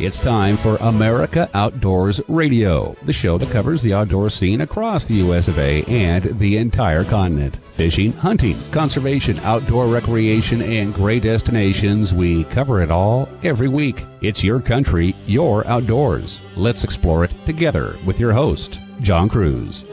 It's time for America Outdoors Radio, the show that covers the outdoor scene across the US of A and the entire continent. Fishing, hunting, conservation, outdoor recreation, and great destinations, we cover it all every week. It's your country, your outdoors. Let's explore it together with your host, John Kruse.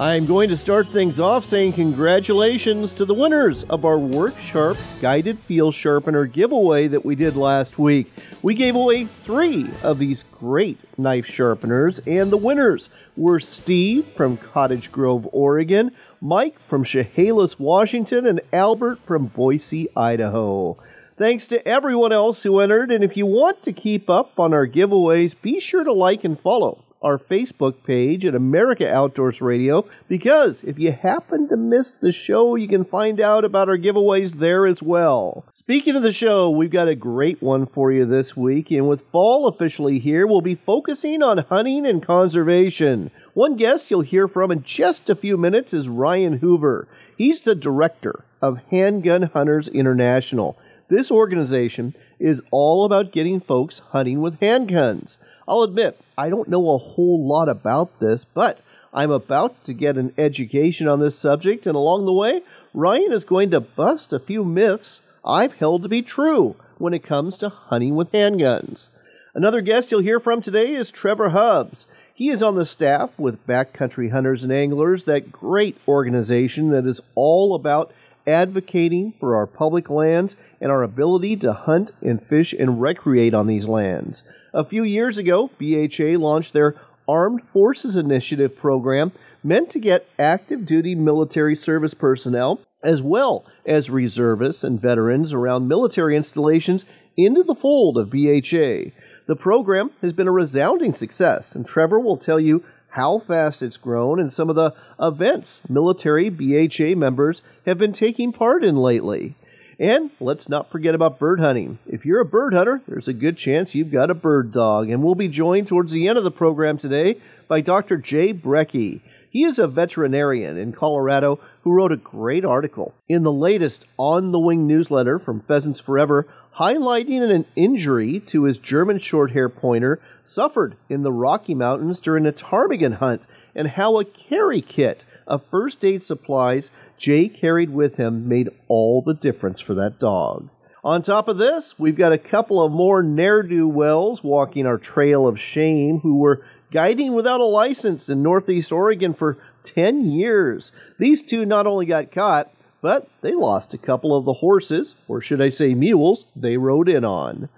I'm going to start things off saying congratulations to the winners of our Work Sharp Guided Field Sharpener giveaway that we did last week. We gave away three of these great knife sharpeners, and the winners were Steve from Cottage Grove, Oregon, Mike from Chehalis, Washington, and Albert from Boise, Idaho. Thanks to everyone else who entered, and if you want to keep up on our giveaways, be sure to like and follow our Facebook page at America Outdoors Radio because if you happen to miss the show, you can find out about our giveaways there as well. Speaking of the show, we've got a great one for you this week, and with fall officially here, we'll be focusing on hunting and conservation. One guest you'll hear from in just a few minutes is Ryan Hoover. He's the director of Handgun Hunters International. This organization is all about getting folks hunting with handguns. I'll admit, I don't know a whole lot about this, but I'm about to get an education on this subject, and along the way, Ryan is going to bust a few myths I've held to be true when it comes to hunting with handguns. Another guest you'll hear from today is Trevor Hubbs. He is on the staff with Backcountry Hunters and Anglers, that great organization that is all about advocating for our public lands and our ability to hunt and fish and recreate on these lands. A few years ago, BHA launched their Armed Forces Initiative program meant to get active duty military service personnel, as well as reservists and veterans around military installations, into the fold of BHA. The program has been a resounding success, and Trevor will tell you how fast it's grown and some of the events military BHA members have been taking part in lately. And let's not forget about bird hunting. If you're a bird hunter, there's a good chance you've got a bird dog. And we'll be joined towards the end of the program today by Dr. Jay Brekke. He is a veterinarian in Colorado who wrote a great article in the latest On the Wing newsletter from Pheasants Forever, highlighting an injury to his German Shorthair pointer suffered in the Rocky Mountains during a ptarmigan hunt and how a carry kit of first aid supplies Jay carried with him made all the difference for that dog. On top of this, we've got a couple of more ne'er do wells walking our trail of shame who were guiding without a license in Northeast Oregon for 10 years. These two not only got caught, but they lost a couple of the horses, or should I say mules, they rode in on.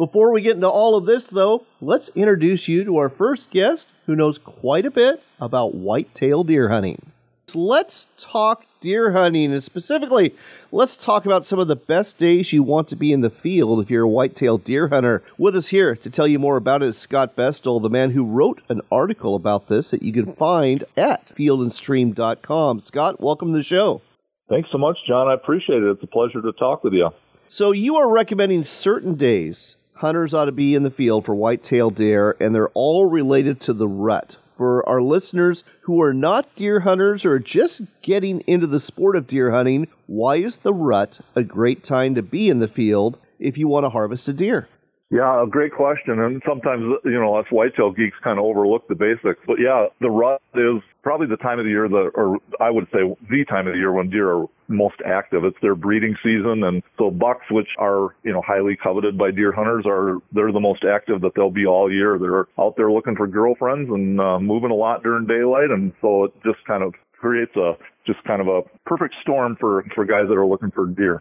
Before we get into all of this, though, let's introduce you to our first guest who knows quite a bit about whitetail deer hunting. Let's talk deer hunting, and specifically, let's talk about some of the best days you want to be in the field if you're a whitetail deer hunter. With us here to tell you more about it is Scott Bestul, the man who wrote an article about this that you can find at fieldandstream.com. Scott, welcome to the show. Thanks so much, John. I appreciate it. It's a pleasure to talk with you. So, you are recommending certain days hunters ought to be in the field for whitetail deer, and they're all related to the rut for our listeners who are not deer hunters or just getting into the sport of deer hunting, why is the rut a great time to be in the field if you want to harvest a deer? Yeah, a great question. And sometimes, you know, us whitetail geeks kind of overlook the basics. But yeah, the rut is probably the time of the year that, or I would say the time of the year when deer are most active. It's their breeding season. And so bucks, which are, you know, highly coveted by deer hunters are, they're the most active that they'll be all year. They're out there looking for girlfriends and uh, moving a lot during daylight. And so it just kind of creates a, just kind of a perfect storm for, for guys that are looking for deer.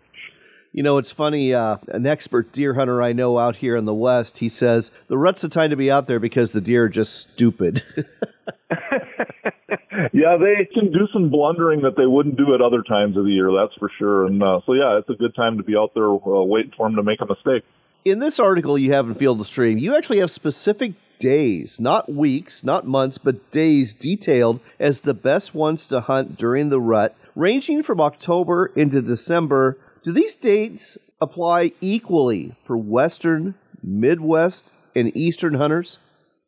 You know, it's funny. Uh, an expert deer hunter I know out here in the West, he says the rut's the time to be out there because the deer are just stupid. yeah, they can do some blundering that they wouldn't do at other times of the year. That's for sure. And uh, so, yeah, it's a good time to be out there uh, waiting for them to make a mistake. In this article you have in Field and Stream, you actually have specific days, not weeks, not months, but days detailed as the best ones to hunt during the rut, ranging from October into December do these dates apply equally for Western, Midwest, and Eastern hunters?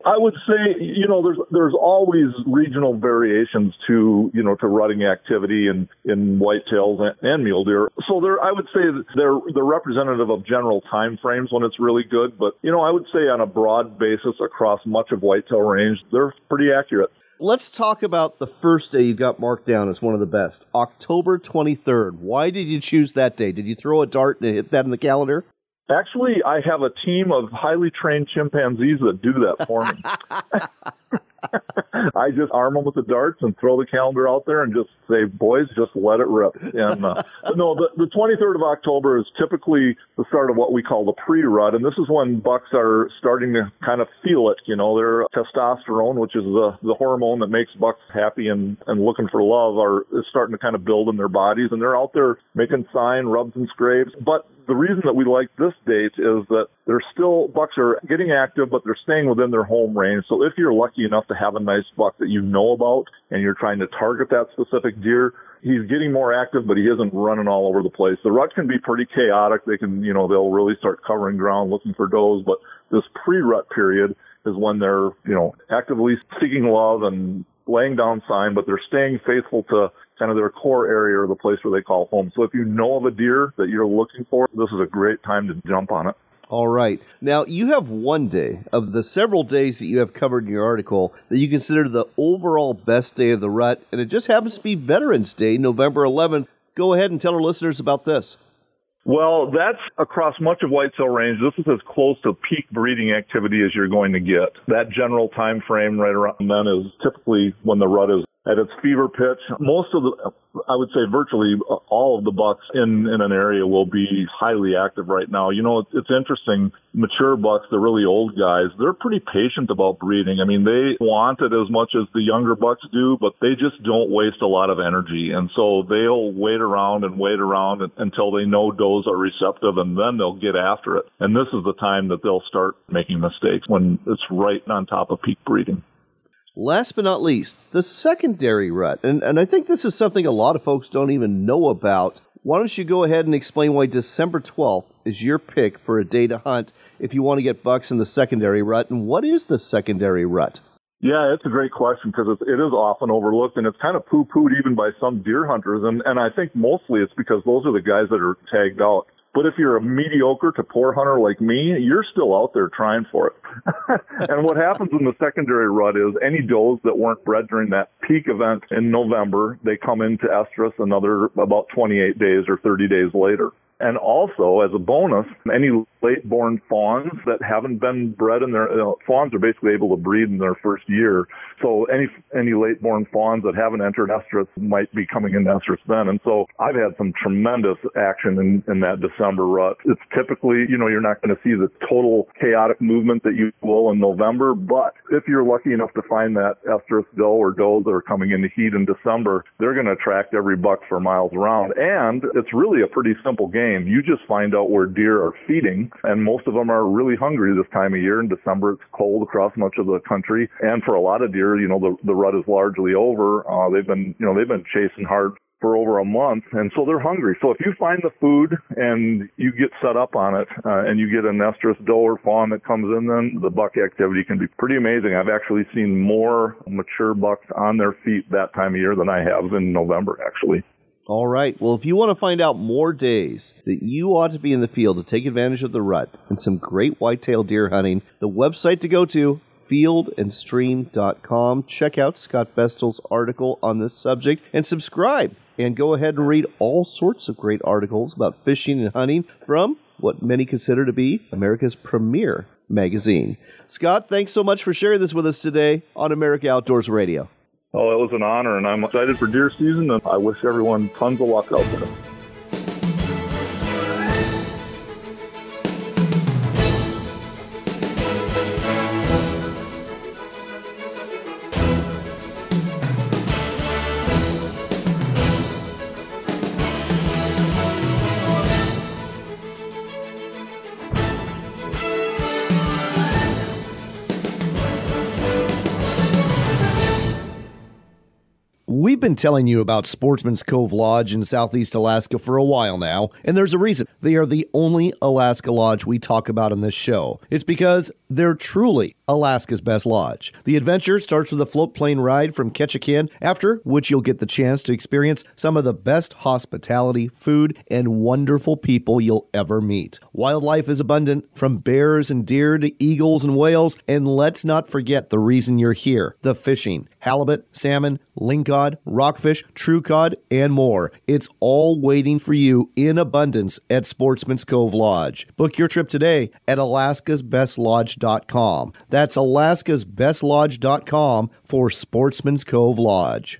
I would say, you know, there's there's always regional variations to, you know, to rutting activity in in whitetails and, and mule deer. So they're, I would say they're they're representative of general time frames when it's really good. But you know, I would say on a broad basis across much of whitetail range, they're pretty accurate. Let's talk about the first day you got marked down as one of the best, October 23rd. Why did you choose that day? Did you throw a dart and hit that in the calendar? Actually, I have a team of highly trained chimpanzees that do that for me. I just arm them with the darts and throw the calendar out there and just say, boys, just let it rip. And uh, no, the, the 23rd of October is typically the start of what we call the pre-rut, and this is when bucks are starting to kind of feel it. You know, their testosterone, which is the the hormone that makes bucks happy and and looking for love, are is starting to kind of build in their bodies, and they're out there making sign rubs and scrapes. But the reason that we like this date is that they're still bucks are getting active, but they're staying within their home range. So if you're lucky enough to have a nice buck that you know about and you're trying to target that specific deer, he's getting more active, but he isn't running all over the place. The rut can be pretty chaotic. They can, you know, they'll really start covering ground looking for does, but this pre-rut period is when they're, you know, actively seeking love and laying down sign, but they're staying faithful to kind of their core area or the place where they call home. So if you know of a deer that you're looking for, this is a great time to jump on it. All right. Now, you have one day of the several days that you have covered in your article that you consider the overall best day of the rut, and it just happens to be Veterans Day, November 11th. Go ahead and tell our listeners about this. Well, that's across much of whitetail range. This is as close to peak breeding activity as you're going to get. That general time frame right around then is typically when the rut is at its fever pitch. Most of the, I would say virtually all of the bucks in, in an area will be highly active right now. You know, it's, it's interesting. Mature bucks, the really old guys, they're pretty patient about breeding. I mean, they want it as much as the younger bucks do, but they just don't waste a lot of energy. And so they'll wait around and wait around until they know does are receptive and then they'll get after it. And this is the time that they'll start making mistakes when it's right on top of peak breeding. Last but not least, the secondary rut. And, and I think this is something a lot of folks don't even know about. Why don't you go ahead and explain why December 12th is your pick for a day to hunt if you want to get bucks in the secondary rut? And what is the secondary rut? Yeah, it's a great question because it is often overlooked and it's kind of poo-pooed even by some deer hunters. And, and I think mostly it's because those are the guys that are tagged out. But if you're a mediocre to poor hunter like me, you're still out there trying for it. and what happens in the secondary rut is any does that weren't bred during that peak event in November, they come into estrus another about 28 days or 30 days later. And also, as a bonus, any late born fawns that haven't been bred in their you know, fawns are basically able to breed in their first year. So any any late born fawns that haven't entered estrus might be coming into estrus then. And so I've had some tremendous action in, in that December rut. It's typically, you know, you're not going to see the total chaotic movement that you will in November, but if you're lucky enough to find that estrus doe or does that are coming into heat in December, they're going to attract every buck for miles around. And it's really a pretty simple game. You just find out where deer are feeding and most of them are really hungry this time of year. In December, it's cold across much of the country, and for a lot of deer, you know, the the rut is largely over. Uh, they've been, you know, they've been chasing hard for over a month, and so they're hungry. So if you find the food and you get set up on it, uh, and you get an estrus doe or fawn that comes in, then the buck activity can be pretty amazing. I've actually seen more mature bucks on their feet that time of year than I have in November, actually. All right. Well, if you want to find out more days that you ought to be in the field to take advantage of the rut and some great whitetail deer hunting, the website to go to fieldandstream.com. Check out Scott Bestul's article on this subject and subscribe. And go ahead and read all sorts of great articles about fishing and hunting from what many consider to be America's premier magazine. Scott, thanks so much for sharing this with us today on America Outdoors Radio. Oh, it was an honor, and I'm excited for deer season, and I wish everyone tons of luck out there. Been telling you about Sportsman's Cove Lodge in Southeast Alaska for a while now, and there's a reason. They are the only Alaska lodge we talk about in this show. It's because they're truly Alaska's best lodge. The adventure starts with a float plane ride from Ketchikan, after which you'll get the chance to experience some of the best hospitality, food, and wonderful people you'll ever meet. Wildlife is abundant, from bears and deer to eagles and whales, and let's not forget the reason you're here the fishing halibut, salmon, lingcod, rockfish, true cod, and more. It's all waiting for you in abundance at Sportsman's Cove Lodge. Book your trip today at alaskasbestlodge.com. That's alaskasbestlodge.com for Sportsman's Cove Lodge.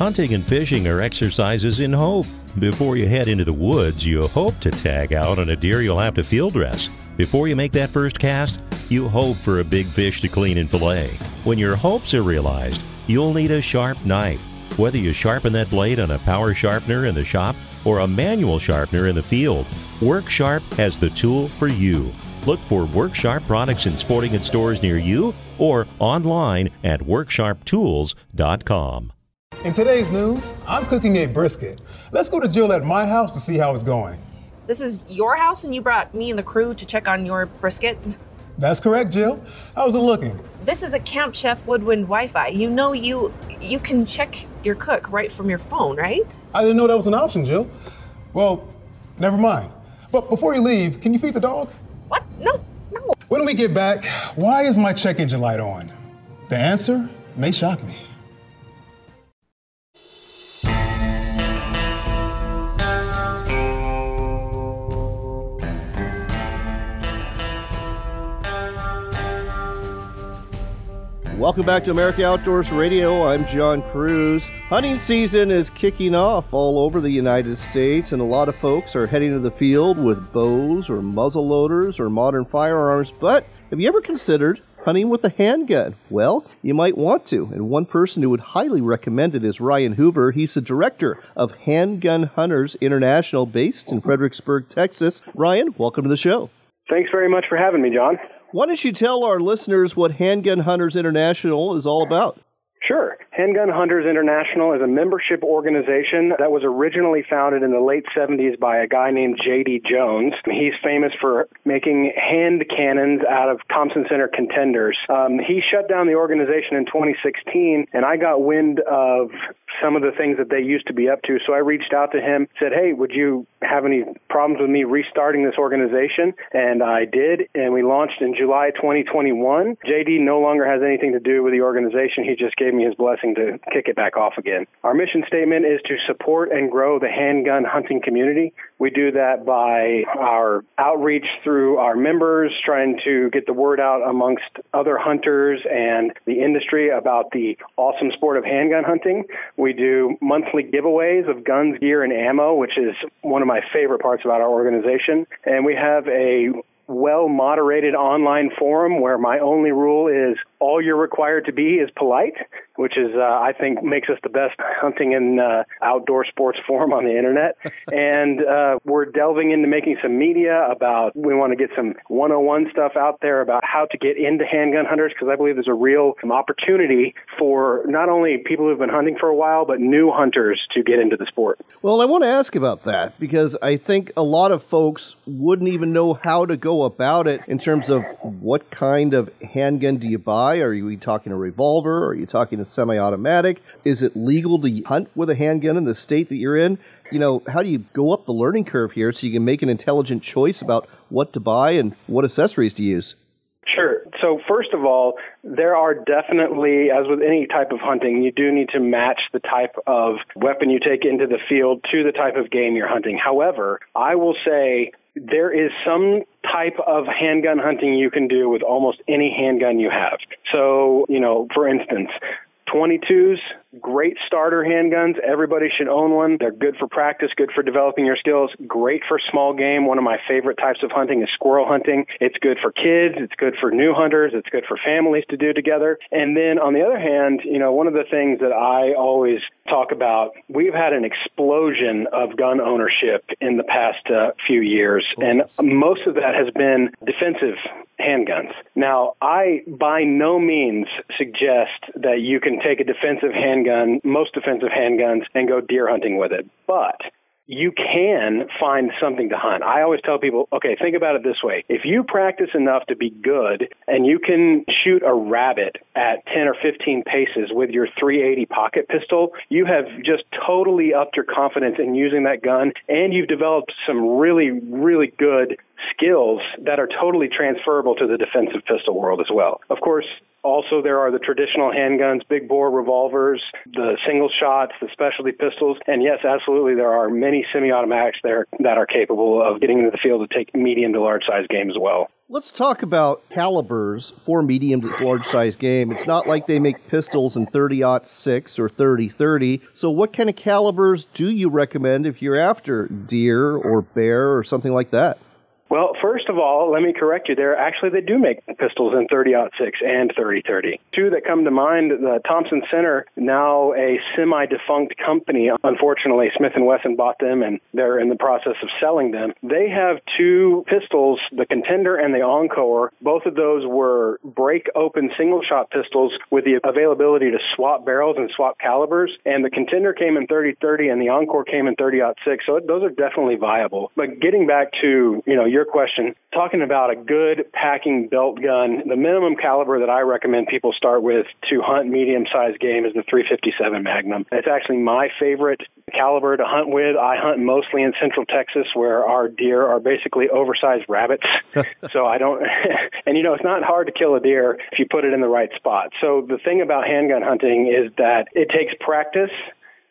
Hunting and fishing are exercises in hope. Before you head into the woods, you hope to tag out on a deer you'll have to field dress. Before you make that first cast, you hope for a big fish to clean and fillet. When your hopes are realized, you'll need a sharp knife. Whether you sharpen that blade on a power sharpener in the shop or a manual sharpener in the field, Work Sharp has the tool for you. Look for Work Sharp products in sporting goods stores near you or online at worksharptools.com. In today's news, I'm cooking a brisket. Let's go to Jill at my house to see how it's going. This is your house and you brought me and the crew to check on your brisket? That's correct, Jill. How's it looking? This is a Camp Chef Woodwind Wi-Fi. You know you you can check your cook right from your phone, right? I didn't know that was an option, Jill. Well, never mind. But before you leave, can you feed the dog? What? No, no. When we get back, why is my check engine light on? The answer may shock me. Welcome back to America Outdoors Radio. I'm John Kruse. Hunting season is kicking off all over the United States, and a lot of folks are heading to the field with bows or muzzle loaders or modern firearms. But have you ever considered hunting with a handgun? Well, you might want to. And one person who would highly recommend it is Ryan Hoover. He's the director of Handgun Hunters International, based in Fredericksburg, Texas. Ryan, welcome to the show. Thanks very much for having me, John. Why don't you tell our listeners what Handgun Hunters International is all about? Sure. Handgun Hunters International is a membership organization that was originally founded in the late 70s by a guy named J.D. Jones. He's famous for making hand cannons out of Thompson Center contenders. Um, he shut down the organization in 2016, and I got wind of some of the things that they used to be up to. So I reached out to him, said, Hey, would you have any problems with me restarting this organization? And I did, and we launched in July 2021. JD no longer has anything to do with the organization. He just gave me his blessing to kick it back off again. Our mission statement is to support and grow the handgun hunting community. We do that by our outreach through our members, trying to get the word out amongst other hunters and the industry about the awesome sport of handgun hunting. We do monthly giveaways of guns, gear, and ammo, which is one of my favorite parts about our organization. And we have a well moderated online forum where my only rule is all you're required to be is polite, which is, uh, I think, makes us the best hunting and uh, outdoor sports forum on the internet. and uh, we're delving into making some media about, we want to get some 101 stuff out there about how to get into handgun hunters because I believe there's a real opportunity for not only people who've been hunting for a while, but new hunters to get into the sport. Well, I want to ask about that because I think a lot of folks wouldn't even know how to go about it in terms of what kind of handgun do you buy are you talking a revolver? Are you talking a semi automatic? Is it legal to hunt with a handgun in the state that you're in? You know, how do you go up the learning curve here so you can make an intelligent choice about what to buy and what accessories to use? Sure. So, first of all, there are definitely, as with any type of hunting, you do need to match the type of weapon you take into the field to the type of game you're hunting. However, I will say there is some type of handgun hunting you can do with almost any handgun you have. So, you know, for instance, 22s, great starter handguns. Everybody should own one. They're good for practice, good for developing your skills, great for small game. One of my favorite types of hunting is squirrel hunting. It's good for kids, it's good for new hunters, it's good for families to do together. And then on the other hand, you know, one of the things that I always talk about, we've had an explosion of gun ownership in the past uh, few years, and most of that has been defensive handguns. Now, I by no means suggest that you can take a defensive handgun, most defensive handguns, and go deer hunting with it. But you can find something to hunt. I always tell people, okay, think about it this way. If you practice enough to be good and you can shoot a rabbit at 10 or 15 paces with your 380 pocket pistol, you have just totally upped your confidence in using that gun and you've developed some really, really good skills that are totally transferable to the defensive pistol world as well. Of course, also, there are the traditional handguns, big bore revolvers, the single shots, the specialty pistols, and yes, absolutely, there are many semi-automatics there that are capable of getting into the field to take medium to large size game as well. Let's talk about calibers for medium to large size game. It's not like they make pistols in 30 6 or 30 30. So, what kind of calibers do you recommend if you're after deer or bear or something like that? Well, first of all, let me correct you there. Actually, they do make pistols in 30 6 and 30 30. Two that come to mind, the Thompson Center, now a semi-defunct company. Unfortunately, Smith & Wesson bought them and they're in the process of selling them. They have two pistols, the Contender and the Encore. Both of those were break open single shot pistols with the availability to swap barrels and swap calibers. And the Contender came in 30 30 and the Encore came in 30 6. So those are definitely viable. But getting back to, you know, your your question, talking about a good packing belt gun, the minimum caliber that I recommend people start with to hunt medium sized game is the 357 Magnum. It's actually my favorite caliber to hunt with. I hunt mostly in central Texas where our deer are basically oversized rabbits. so I don't, and you know, it's not hard to kill a deer if you put it in the right spot. So the thing about handgun hunting is that it takes practice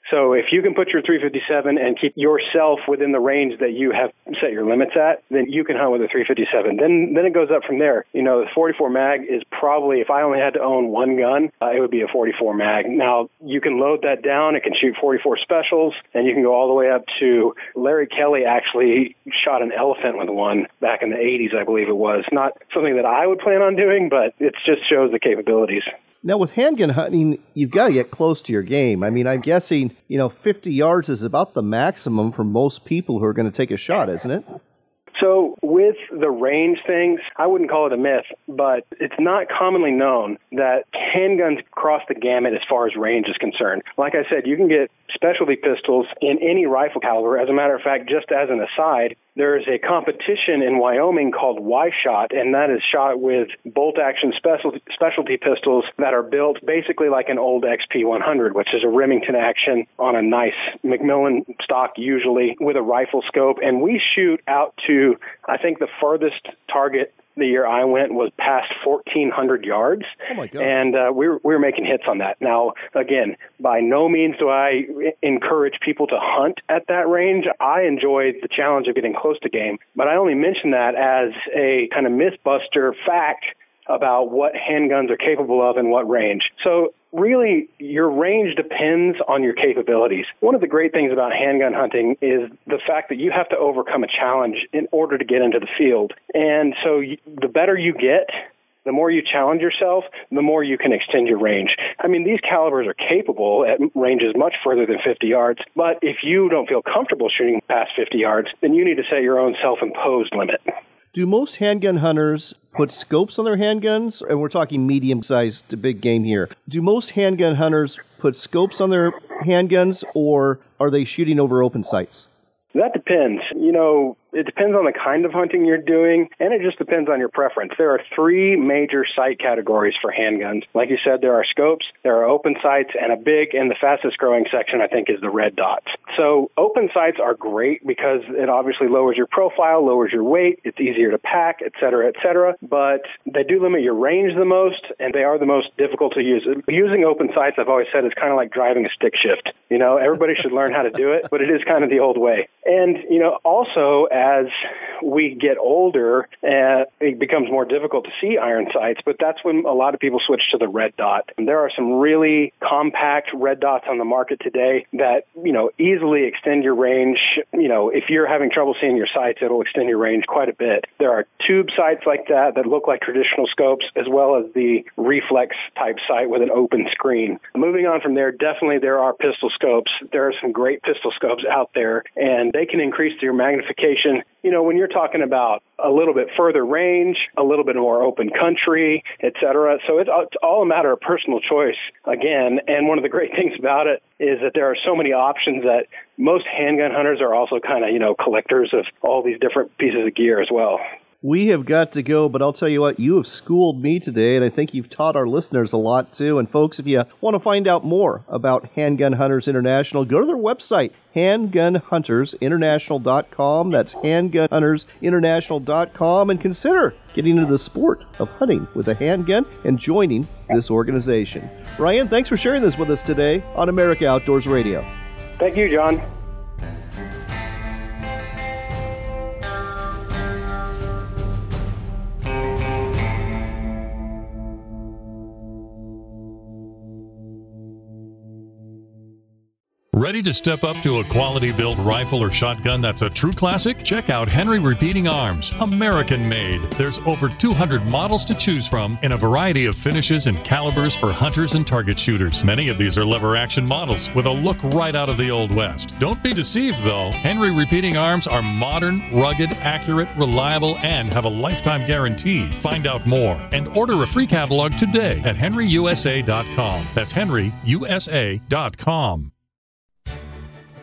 so if you can put your 357 and keep yourself within the range that you have set your limits at, then you can hunt with a 357. Then then it goes up from there. You know, the 44 mag is probably if I only had to own one gun, uh, it would be a 44 mag. Now you can load that down. It can shoot 44 specials, and you can go all the way up to Larry Kelly actually shot an elephant with one back in the 80s, I believe it was. Not something that I would plan on doing, but it just shows the capabilities. Now, with handgun hunting, you've got to get close to your game. I mean, I'm guessing, you know, 50 yards is about the maximum for most people who are going to take a shot, isn't it? So, with the range things, I wouldn't call it a myth, but it's not commonly known that handguns cross the gamut as far as range is concerned. Like I said, you can get specialty pistols in any rifle caliber. As a matter of fact, just as an aside, there is a competition in Wyoming called Y Shot, and that is shot with bolt action specialty, specialty pistols that are built basically like an old XP 100, which is a Remington action on a nice McMillan stock, usually with a rifle scope. And we shoot out to, I think the furthest target the year I went was past 1,400 yards. Oh. And uh, we, were, we were making hits on that. Now, again, by no means do I encourage people to hunt at that range. I enjoy the challenge of getting close to game, but I only mention that as a kind of mythbuster fact about what handguns are capable of and what range. So really your range depends on your capabilities. One of the great things about handgun hunting is the fact that you have to overcome a challenge in order to get into the field. And so the better you get, the more you challenge yourself, the more you can extend your range. I mean, these calibers are capable at ranges much further than 50 yards, but if you don't feel comfortable shooting past 50 yards, then you need to set your own self-imposed limit. Do most handgun hunters put scopes on their handguns? And we're talking medium sized to big game here. Do most handgun hunters put scopes on their handguns or are they shooting over open sights? That depends. You know, it depends on the kind of hunting you're doing, and it just depends on your preference. There are three major sight categories for handguns. Like you said, there are scopes, there are open sights, and a big and the fastest growing section, I think, is the red dots. So open sights are great because it obviously lowers your profile, lowers your weight, it's easier to pack, et cetera, et cetera. But they do limit your range the most, and they are the most difficult to use. Using open sights, I've always said, is kind of like driving a stick shift. You know, everybody should learn how to do it, but it is kind of the old way. And you know, also as we get older, uh, it becomes more difficult to see iron sights. But that's when a lot of people switch to the red dot. And there are some really compact red dots on the market today that you know easily extend your range. You know, if you're having trouble seeing your sights, it'll extend your range quite a bit. There are tube sights like that that look like traditional scopes, as well as the reflex type sight with an open screen. Moving on from there, definitely there are pistol scopes. There are some great pistol scopes out there, and they can increase your magnification. You know, when you're talking about a little bit further range, a little bit more open country, et cetera. So it's, all a matter of personal choice again. And one of the great things about it is that there are so many options that most handgun hunters are also kind of, you know, collectors of all these different pieces of gear as well. We have got to go, but I'll tell you what, you have schooled me today, and I think you've taught our listeners a lot too. And folks, if you want to find out more about Handgun Hunters International, go to their website, handgunhuntersinternational.com. That's handgunhuntersinternational.com, and consider getting into the sport of hunting with a handgun and joining this organization. Ryan, thanks for sharing this with us today on America Outdoors Radio. Thank you, John. Ready to step up to a quality built rifle or shotgun that's a true classic? Check out Henry Repeating Arms, American made. There's over 200 models to choose from in a variety of finishes and calibers for hunters and target shooters. Many of these are lever action models with a look right out of the Old West. Don't be deceived though. Henry Repeating Arms are modern, rugged, accurate, reliable, and have a lifetime guarantee. Find out more and order a free catalog today at henryusa.com. That's henryusa.com.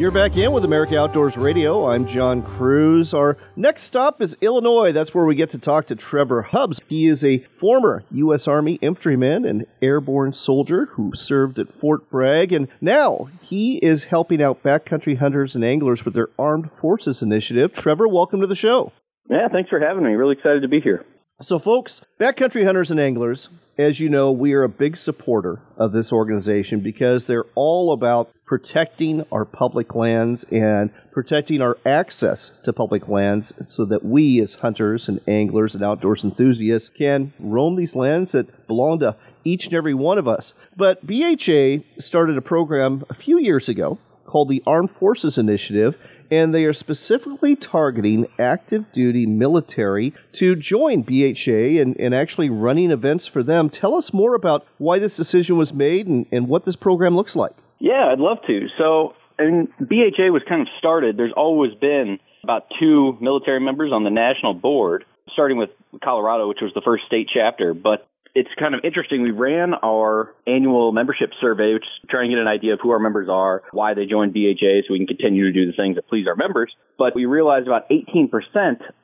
You're back in with America Outdoors Radio. I'm John Kruse. Our next stop is Illinois. That's where we get to talk to Trevor Hubbs. He is a former U.S. Army infantryman and airborne soldier who served at Fort Bragg, and now he is helping out backcountry hunters and anglers with their Armed Forces Initiative. Trevor, welcome to the show. Yeah, thanks for having me. Really excited to be here. So, folks, backcountry hunters and anglers, as you know, we are a big supporter of this organization because they're all about protecting our public lands and protecting our access to public lands so that we, as hunters and anglers and outdoors enthusiasts, can roam these lands that belong to each and every one of us. But BHA started a program a few years ago called the Armed Forces Initiative, and they are specifically targeting active duty military to join BHA and, and actually running events for them. Tell us more about why this decision was made and, and what this program looks like. Yeah, I'd love to. So, and BHA was kind of started. There's always been about two military members on the national board, starting with Colorado, which was the first state chapter. But it's kind of interesting. We ran our annual membership survey, which is trying to get an idea of who our members are, why they joined BHA, so we can continue to do the things that please our members. But we realized about 18%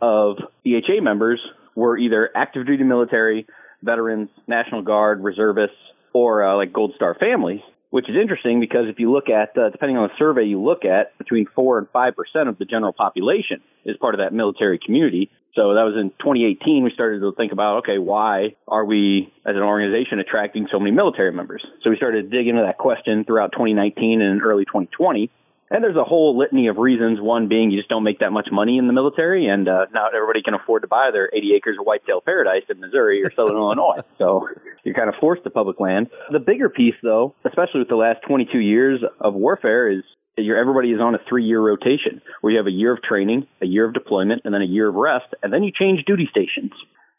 of BHA members were either active duty military, veterans, National Guard, reservists, or uh, like Gold Star families which is interesting because if you look at, uh, depending on the survey you look at, between 4 and 5% of the general population is part of that military community. So that was in 2018. We started to think about, okay, why are we as an organization attracting so many military members? So we started to dig into that question throughout 2019 and early 2020. And there's a whole litany of reasons. One being you just don't make that much money in the military, and uh, not everybody can afford to buy their 80 acres of whitetail paradise in Missouri or Southern Illinois. So you're kind of forced to public land. The bigger piece, though, especially with the last 22 years of warfare, is you're, everybody is on a three year rotation where you have a year of training, a year of deployment, and then a year of rest, and then you change duty stations.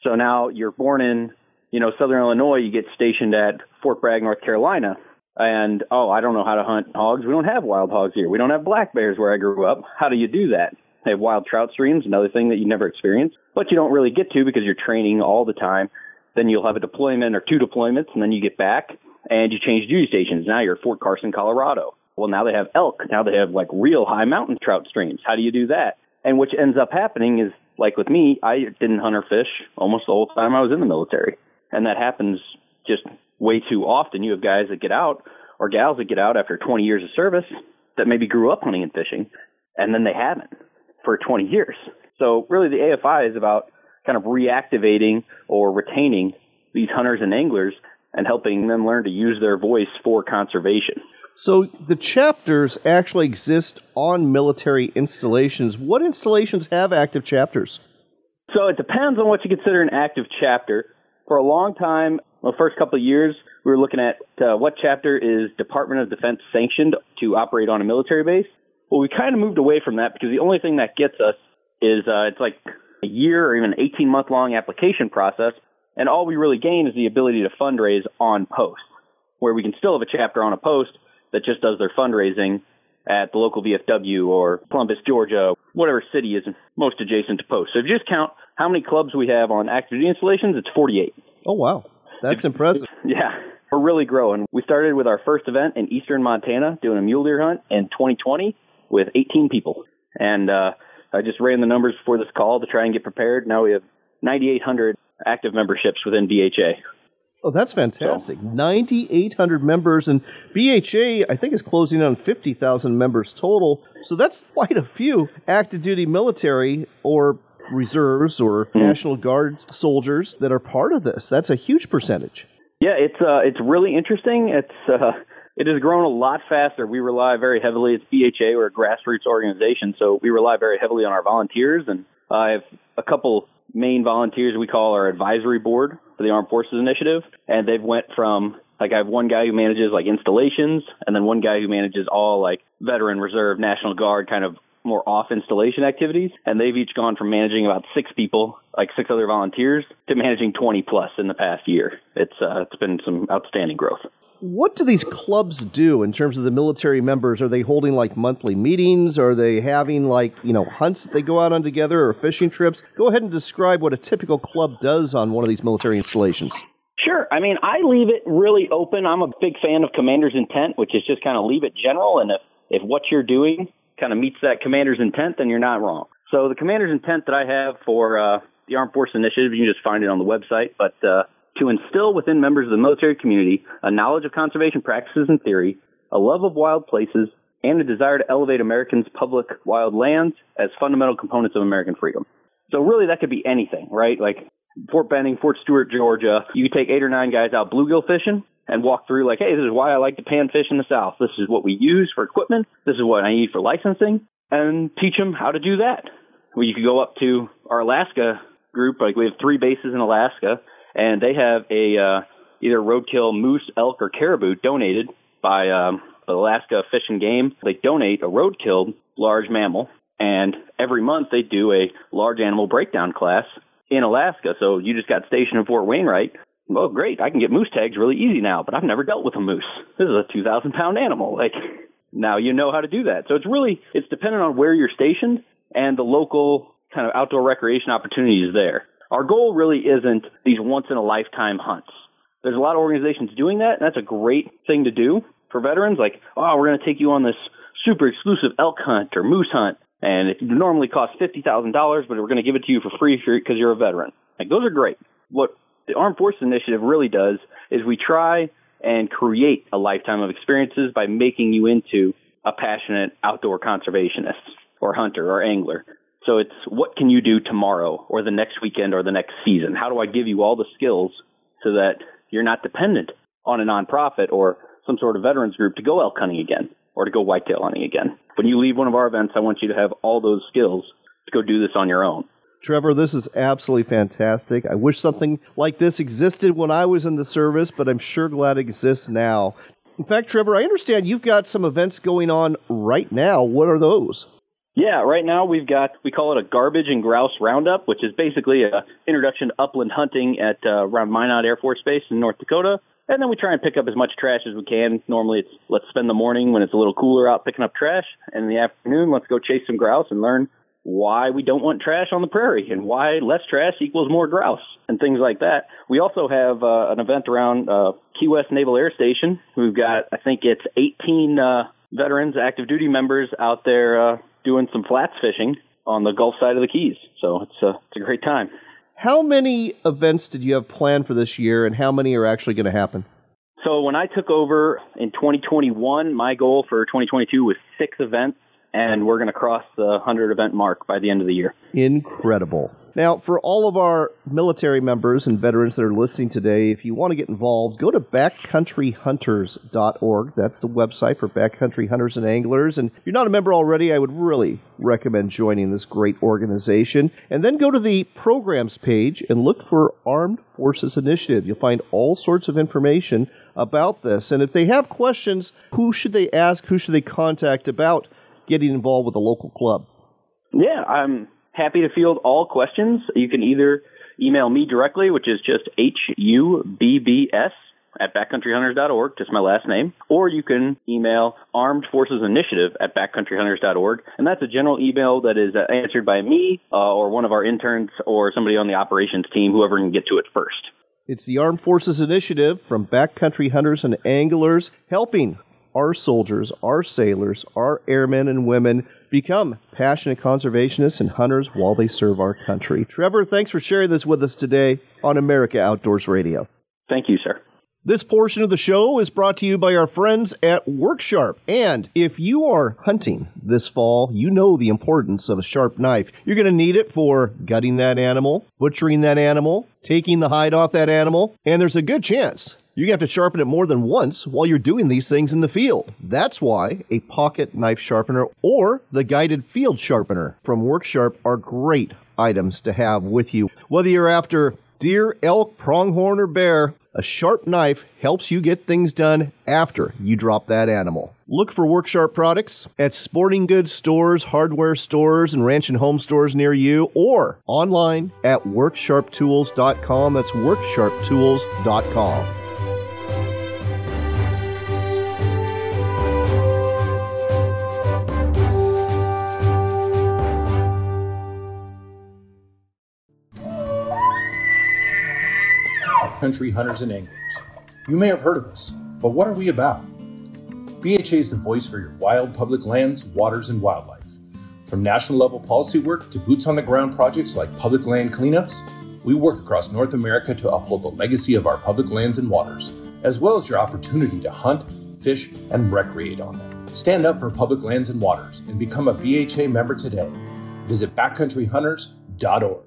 So now you're born in, you know, Southern Illinois, you get stationed at Fort Bragg, North Carolina, and oh, I don't know how to hunt hogs. We don't have wild hogs here. We don't have black bears where I grew up. How do you do that? They have wild trout streams, another thing that you never experience, but you don't really get to because you're training all the time. Then you'll have a deployment or two deployments, and then you get back and you change duty stations. Now you're at Fort Carson, Colorado. Well, now they have elk. Now they have like real high mountain trout streams. How do you do that? And which ends up happening is like with me, I didn't hunt or fish almost the whole time I was in the military. And that happens just way too often. You have guys that get out or gals that get out after 20 years of service that maybe grew up hunting and fishing and then they haven't for 20 years. So really the AFI is about kind of reactivating or retaining these hunters and anglers and helping them learn to use their voice for conservation. So the chapters actually exist on military installations. What installations have active chapters? So it depends on what you consider an active chapter. For a long time, the first couple of years, we were looking at uh, what chapter is Department of Defense sanctioned to operate on a military base. Well, we kind of moved away from that because the only thing that gets us is uh, it's like a year or even 18 month long application process, and all we really gain is the ability to fundraise on post, where we can still have a chapter on a post that just does their fundraising at the local VFW or Columbus, Georgia, whatever city is most adjacent to post. So if you just count how many clubs we have on active duty installations, it's 48. Oh, wow. That's impressive. Yeah. We're really growing. We started with our first event in eastern Montana doing a mule deer hunt in 2020 with 18 people. And uh, I just ran the numbers before this call to try and get prepared. Now we have 9,800 active memberships within BHA. Oh, that's fantastic. 9,800 members, and BHA, I think, is closing on 50,000 members total. So that's quite a few active duty military or reserves or mm-hmm. National Guard soldiers that are part of this. That's a huge percentage. Yeah, it's uh, it's really interesting. It's uh, it has grown a lot faster. We rely very heavily. It's BHA, we're a grassroots organization, so we rely very heavily on our volunteers. And I have a couple main volunteers we call our advisory board for the Armed Forces Initiative, and they've went from like I have one guy who manages like installations, and then one guy who manages all like veteran reserve, National Guard kind of more off installation activities, and they've each gone from managing about six people, like six other volunteers, to managing 20 plus in the past year. It's uh, it's been some outstanding growth. What do these clubs do in terms of the military members? Are they holding like monthly meetings? Are they having like, you know, hunts that they go out on together or fishing trips? Go ahead and describe what a typical club does on one of these military installations. Sure. I mean, I leave it really open. I'm a big fan of commander's intent, which is just kind of leave it general. And if, if what you're doing kind of meets that commander's intent, then you're not wrong. So the commander's intent that I have for uh, the Armed Force Initiative, you can just find it on the website, but uh, to instill within members of the military community a knowledge of conservation practices and theory, a love of wild places, and a desire to elevate Americans' public wild lands as fundamental components of American freedom. So really that could be anything, right? Like Fort Benning, Fort Stewart, Georgia. You take eight or nine guys out bluegill fishing and walk through like, hey, this is why I like to pan fish in the South. This is what we use for equipment. This is what I need for licensing and teach them how to do that. Well, you could go up to our Alaska group. Like we have three bases in Alaska and they have a, uh, either roadkill moose, elk, or caribou donated by, um, Alaska Fish and Game. They donate a roadkill large mammal and every month they do a large animal breakdown class in Alaska. So you just got stationed in Fort Wainwright well, great, I can get moose tags really easy now, but I've never dealt with a moose. This is a 2,000 pound animal. Like, now you know how to do that. So it's really, it's dependent on where you're stationed and the local kind of outdoor recreation opportunities there. Our goal really isn't these once in a lifetime hunts. There's a lot of organizations doing that, and that's a great thing to do for veterans. Like, oh, we're going to take you on this super exclusive elk hunt or moose hunt, and it normally costs $50,000, but we're going to give it to you for free because you're a veteran. Like, those are great. What the Armed Forces Initiative really does is we try and create a lifetime of experiences by making you into a passionate outdoor conservationist or hunter or angler. So it's what can you do tomorrow or the next weekend or the next season? How do I give you all the skills so that you're not dependent on a nonprofit or some sort of veterans group to go elk hunting again or to go whitetail hunting again? When you leave one of our events, I want you to have all those skills to go do this on your own. Trevor, this is absolutely fantastic. I wish something like this existed when I was in the service, but I'm sure glad it exists now. In fact, Trevor, I understand you've got some events going on right now. What are those? Yeah, right now we've got we call it a garbage and grouse roundup, which is basically a introduction to upland hunting at uh, around Minot Air Force Base in North Dakota. And then we try and pick up as much trash as we can. Normally it's let's spend the morning when it's a little cooler out picking up trash, and in the afternoon let's go chase some grouse and learn why we don't want trash on the prairie and why less trash equals more grouse and things like that. We also have uh, an event around uh, Key West Naval Air Station. We've got I think it's 18 uh, veterans, active duty members out there uh, doing some flats fishing on the Gulf side of the Keys. So it's a, it's a great time. How many events did you have planned for this year, and how many are actually going to happen? So when I took over in 2021, my goal for 2022 was six events, and we're going to cross the 100 event mark by the end of the year. Incredible. Now, for all of our military members and veterans that are listening today, if you want to get involved, go to backcountryhunters.org. That's the website for backcountry hunters and anglers. And if you're not a member already, I would really recommend joining this great organization. And then go to the programs page and look for Armed Forces Initiative. You'll find all sorts of information about this. And if they have questions, who should they ask? Who should they contact about getting involved with a local club? Yeah, I'm happy to field all questions. You can either email me directly, which is just H-U-B-B-S at backcountryhunters.org, just my last name, or you can email Armed Forces Initiative at backcountryhunters.org, and that's a general email that is uh, answered by me uh, or one of our interns or somebody on the operations team, whoever can get to it first. It's the Armed Forces Initiative from Backcountry Hunters and Anglers, helping our soldiers, our sailors, our airmen and women become passionate conservationists and hunters while they serve our country. Trevor, thanks for sharing this with us today on America Outdoors Radio. Thank you, sir. This portion of the show is brought to you by our friends at Worksharp. And if you are hunting this fall, you know the importance of a sharp knife. You're going to need it for gutting that animal, butchering that animal, taking the hide off that animal, and there's a good chance to have to sharpen it more than once while you're doing these things in the field. That's why a pocket knife sharpener or the guided field sharpener from Worksharp are great items to have with you. Whether you're after deer, elk, pronghorn, or bear, a sharp knife helps you get things done after you drop that animal. Look for Worksharp products at sporting goods stores, hardware stores, and ranch and home stores near you, or online at worksharptools.com. That's worksharptools.com. Country Hunters and Anglers. You may have heard of us, but what are we about? BHA is the voice for your wild public lands, waters, and wildlife. From national level policy work to boots on the ground projects like public land cleanups, we work across North America to uphold the legacy of our public lands and waters, as well as your opportunity to hunt, fish, and recreate on them. Stand up for public lands and waters and become a BHA member today. Visit backcountryhunters.org.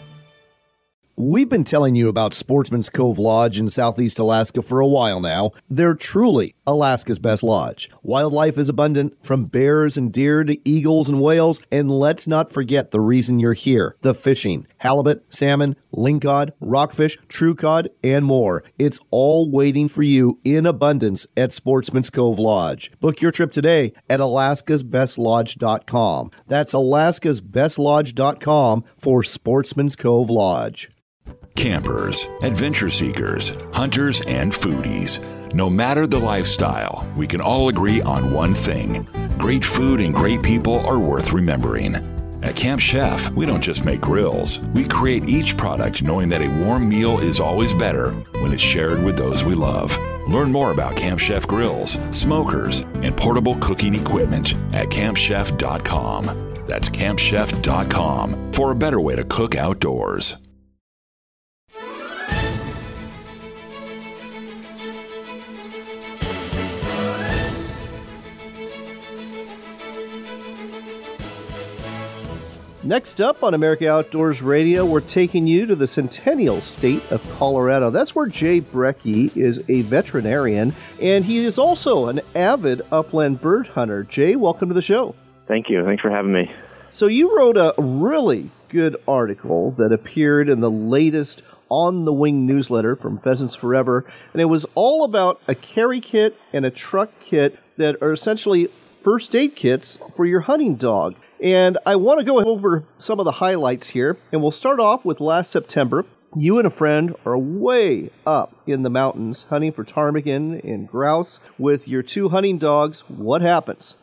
We've been telling you about Sportsman's Cove Lodge in Southeast Alaska for a while now. They're truly Alaska's best lodge. Wildlife is abundant, from bears and deer to eagles and whales, and let's not forget the reason you're here the fishing. Halibut, salmon, lingcod, rockfish, true cod, and more. It's all waiting for you in abundance at Sportsman's Cove Lodge. Book your trip today at alaskasbestlodge.com. That's alaskasbestlodge.com for Sportsman's Cove Lodge. Campers, adventure seekers, hunters, and foodies. No matter the lifestyle, we can all agree on one thing great food and great people are worth remembering. At Camp Chef, we don't just make grills, we create each product knowing that a warm meal is always better when it's shared with those we love. Learn more about Camp Chef grills, smokers, and portable cooking equipment at campchef.com. That's campchef.com for a better way to cook outdoors. Next up on America Outdoors Radio, we're taking you to the Centennial State of Colorado. That's where Jay Brecky is a veterinarian, and he is also an avid upland bird hunter. Jay, welcome to the show. Thank you. Thanks for having me. So, you wrote a really good article that appeared in the latest on the Wing newsletter from Pheasants Forever, and it was all about a carry kit and a truck kit that are essentially first aid kits for your hunting dog. And I want to go over some of the highlights here. And we'll start off with last September. You and a friend are way up in the mountains hunting for ptarmigan and grouse with your two hunting dogs. What happens?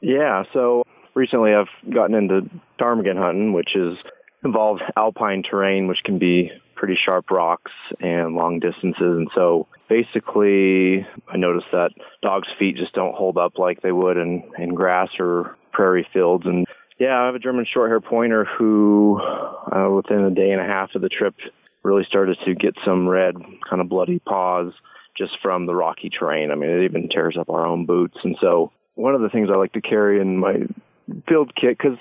Yeah, so recently I've gotten into ptarmigan hunting, which is involves alpine terrain, which can be pretty sharp rocks and long distances. And so basically, I noticed that dogs' feet just don't hold up like they would in, in grass or prairie fields. And yeah, I have a German Shorthair Pointer who, uh, within a day and a half of the trip, really started to get some red, kind of bloody paws just from the rocky terrain. I mean, it even tears up our own boots. And so, one of the things I like to carry in my field kit, because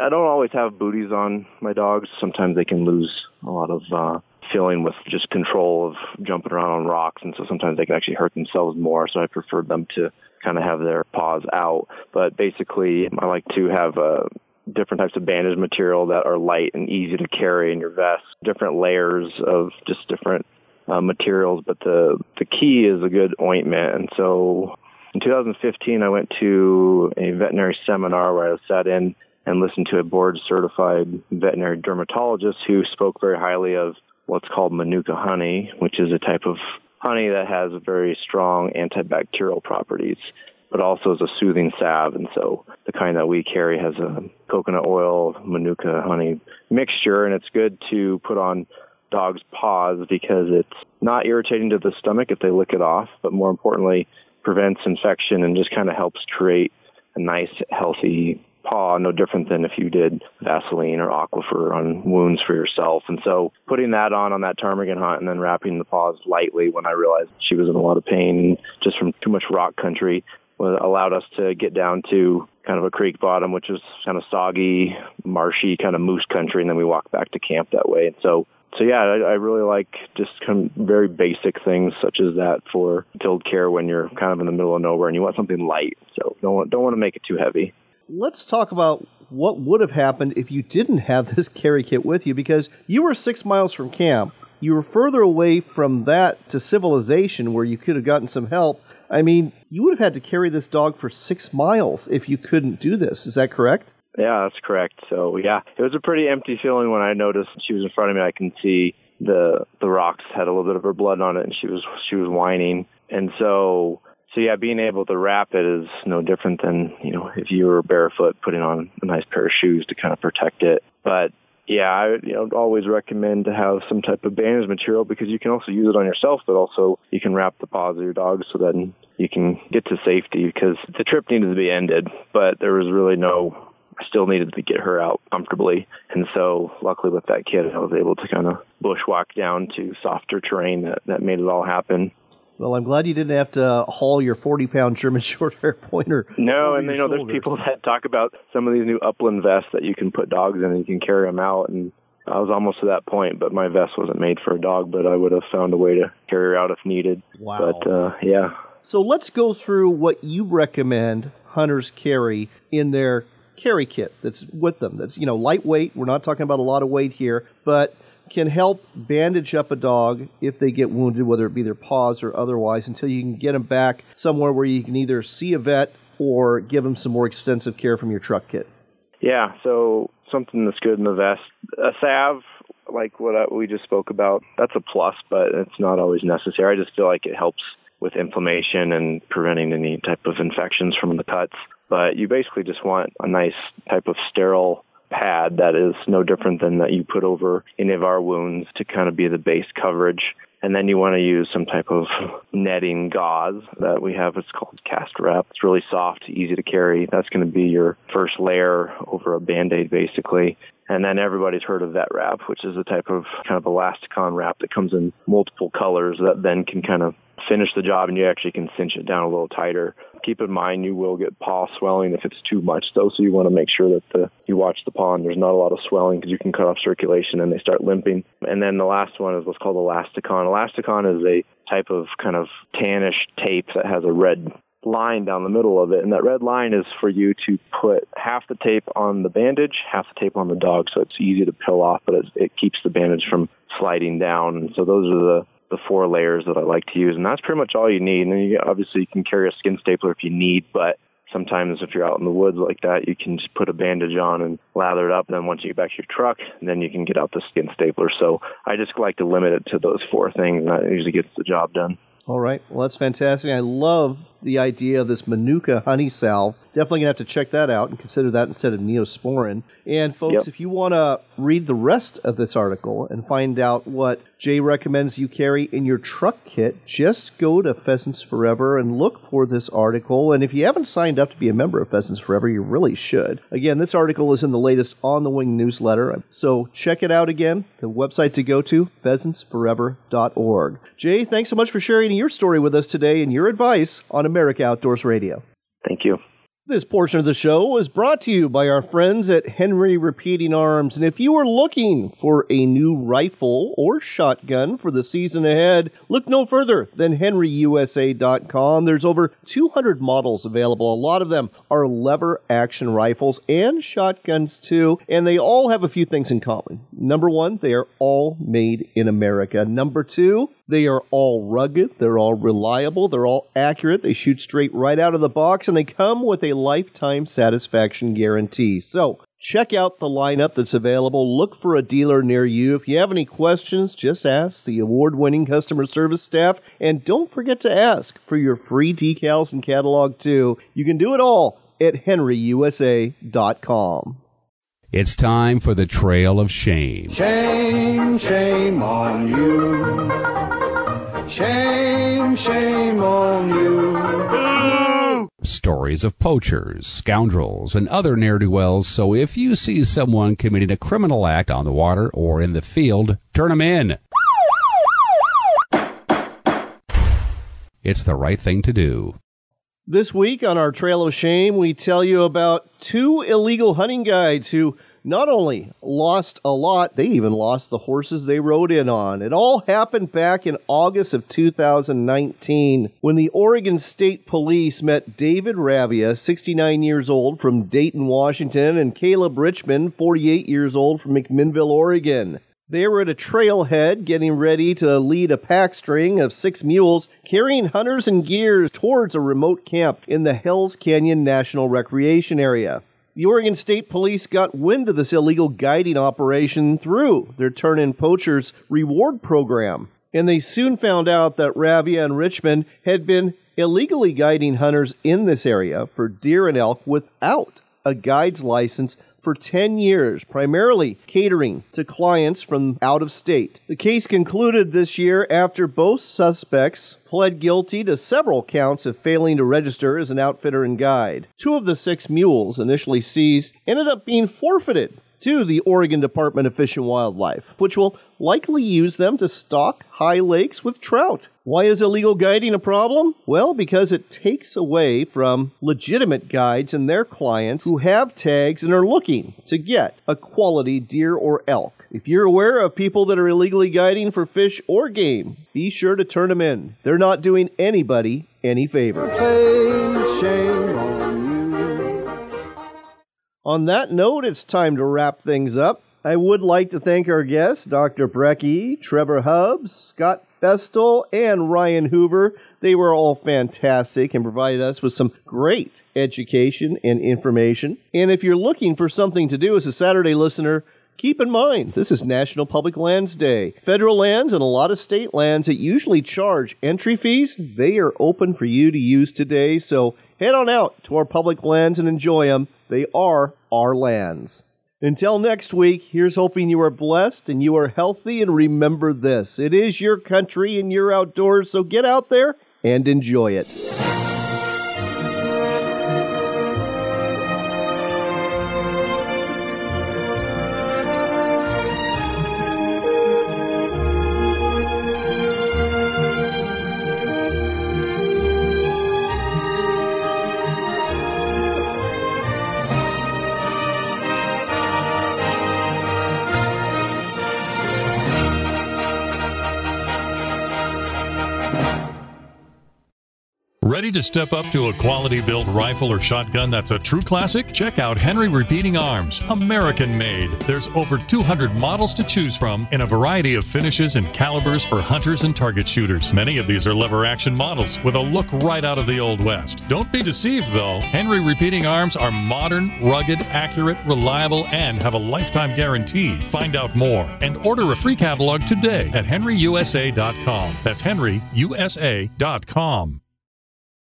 I don't always have booties on my dogs. Sometimes they can lose a lot of uh, feeling with just control of jumping around on rocks, and so sometimes they can actually hurt themselves more. So I prefer them to kind of have their paws out. But basically, I like to have uh, different types of bandage material that are light and easy to carry in your vest. Different layers of just different uh, materials, but the the key is a good ointment. And so in 2015, I went to a veterinary seminar where I sat in and listened to a board certified veterinary dermatologist who spoke very highly of what's called Manuka honey, which is a type of honey that has very strong antibacterial properties, but also is a soothing salve. And so the kind that we carry has a coconut oil, Manuka honey mixture, and it's good to put on dogs' paws because it's not irritating to the stomach if they lick it off, but more importantly, prevents infection and just kind of helps create a nice, healthy paw no different than if you did Vaseline or Aquaphor on wounds for yourself. And so putting that on on that ptarmigan hunt and then wrapping the paws lightly when I realized she was in a lot of pain just from too much rock country allowed us to get down to kind of a creek bottom, which was kind of soggy, marshy, kind of moose country, and then we walked back to camp that way. And so so yeah, I, I really like just kind of very basic things such as that for field care when you're kind of in the middle of nowhere and you want something light. So don't want, don't want to make it too heavy. Let's talk about what would have happened if you didn't have this carry kit with you because you were six miles from camp. You were further away from that to civilization where you could have gotten some help. I mean, you would have had to carry this dog for six miles if you couldn't do this. Is that correct? Yeah, that's correct. So yeah, it was a pretty empty feeling when I noticed she was in front of me. I can see the the rocks had a little bit of her blood on it, and she was she was whining. And so so yeah, being able to wrap it is no different than you know if you were barefoot putting on a nice pair of shoes to kind of protect it. But yeah, I you know always recommend to have some type of bandage material because you can also use it on yourself, but also you can wrap the paws of your dog so that you can get to safety because the trip needed to be ended, but there was really no I still needed to get her out comfortably. And so luckily with that kid, I was able to kind of bushwhack down to softer terrain that, that made it all happen. Well, I'm glad you didn't have to haul your 40 pound German short hair pointer. No, and you know, shoulders. there's people that talk about some of these new upland vests that you can put dogs in and you can carry them out. And I was almost to that point, but my vest wasn't made for a dog, but I would have found a way to carry her out if needed. Wow. But uh, yeah. So let's go through what you recommend hunters carry in their carry kit that's with them. That's you know lightweight. We're not talking about a lot of weight here, but can help bandage up a dog if they get wounded, whether it be their paws or otherwise, until you can get them back somewhere where you can either see a vet or give them some more extensive care from your truck kit. Yeah, so something that's good in the vest. A salve, like what uh, we just spoke about, that's a plus, but it's not always necessary. I just feel like it helps with inflammation and preventing any type of infections from the cuts but you basically just want a nice type of sterile pad that is no different than that you put over any of our wounds to kind of be the base coverage. And then you want to use some type of netting gauze that we have. It's called cast wrap. It's really soft, easy to carry. That's going to be your first layer over a band-aid basically. And then everybody's heard of vet wrap, which is a type of kind of Elastikon wrap that comes in multiple colors that then can kind of finish the job and you actually can cinch it down a little tighter keep in mind you will get paw swelling if it's too much though, so you want to make sure that the you watch the paw and there's not a lot of swelling because you can cut off circulation and they start limping. And then the last one is what's called Elastikon. Elastikon is a type of kind of tannish tape that has a red line down the middle of it, and that red line is for you to put half the tape on the bandage, half the tape on the dog, so it's easy to peel off, but it, it keeps the bandage from sliding down. So those are the the four layers that I like to use, and that's pretty much all you need. And you, obviously you can carry a skin stapler if you need, but sometimes if you're out in the woods like that, you can just put a bandage on and lather it up. And then once you get back to your truck, then you can get out the skin stapler. So I just like to limit it to those four things, and that usually gets the job done. All right. Well, that's fantastic. I love the idea of this Manuka honey salve. Definitely going to have to check that out and consider that instead of Neosporin. And, folks, Yep. if you want to read the rest of this article and find out what Jay recommends you carry in your truck kit, just go to Pheasants Forever and look for this article. And if you haven't signed up to be a member of Pheasants Forever, you really should. Again, this article is in the latest On the Wing newsletter. So check it out again. The website to go to, pheasantsforever.org. Jay, thanks so much for sharing your story with us today and your advice on America Outdoors Radio. Thank you. This portion of the show is brought to you by our friends at Henry Repeating Arms. And if you are looking for a new rifle or shotgun for the season ahead, look no further than henryusa.com. There's over 200 models available. A lot of them are lever action rifles and shotguns too, and they all have a few things in common. Number one, they are all made in America. Number two, they are all rugged, they're all reliable, they're all accurate, they shoot straight right out of the box, and they come with a lifetime satisfaction guarantee. So, check out the lineup that's available. Look for a dealer near you. If you have any questions, just ask the award winning customer service staff. And don't forget to ask for your free decals and catalog, too. You can do it all at henryusa.com. It's time for the Trail of Shame. Shame, shame on you. Shame, shame on you. Stories of poachers, scoundrels, and other ne'er do wells. So if you see someone committing a criminal act on the water or in the field, turn them in. It's the right thing to do. This week on our Trail of Shame, we tell you about two illegal hunting guides who not only lost a lot, they even lost the horses they rode in on. It all happened back in August of 2019 when the Oregon State Police met David Ravia, 69 years old from Dayton, Washington, and Caleb Richmond, 48 years old from McMinnville, Oregon. They were at a trailhead getting ready to lead a pack string of six mules carrying hunters and gear towards a remote camp in the Hells Canyon National Recreation Area. The Oregon State Police got wind of this illegal guiding operation through their Turn In Poachers reward program, and they soon found out that Ravia and Richmond had been illegally guiding hunters in this area for deer and elk without a guide's license for 10 years, primarily catering to clients from out of state. The case concluded this year after both suspects pled guilty to several counts of failing to register as an outfitter and guide. Two of the six mules initially seized ended up being forfeited to the Oregon Department of Fish and Wildlife, which will likely use them to stock high lakes with trout. Why is illegal guiding a problem? Well, because it takes away from legitimate guides and their clients who have tags and are looking to get a quality deer or elk. If you're aware of people that are illegally guiding for fish or game, be sure to turn them in. They're not doing anybody any favors. On that note, it's time to wrap things up. I would like to thank our guests, Dr. Brecky, Trevor Hubbs, Scott Bestul, and Ryan Hoover. They were all fantastic and provided us with some great education and information. And if you're looking for something to do as a Saturday listener, Keep in mind, this is National Public Lands Day. Federal lands and a lot of state lands that usually charge entry fees, they are open for you to use today. So head on out to our public lands and enjoy them. They are our lands. Until next week, here's hoping you are blessed and you are healthy. And remember this it is your country and you're outdoors, so get out there and enjoy it. To step up to a quality built rifle or shotgun that's a true classic? Check out Henry Repeating Arms, American made. There's over 200 models to choose from in a variety of finishes and calibers for hunters and target shooters. Many of these are lever action models with a look right out of the Old West. Don't be deceived though. Henry Repeating Arms are modern, rugged, accurate, reliable, and have a lifetime guarantee. Find out more and order a free catalog today at henryusa.com. That's henryusa.com.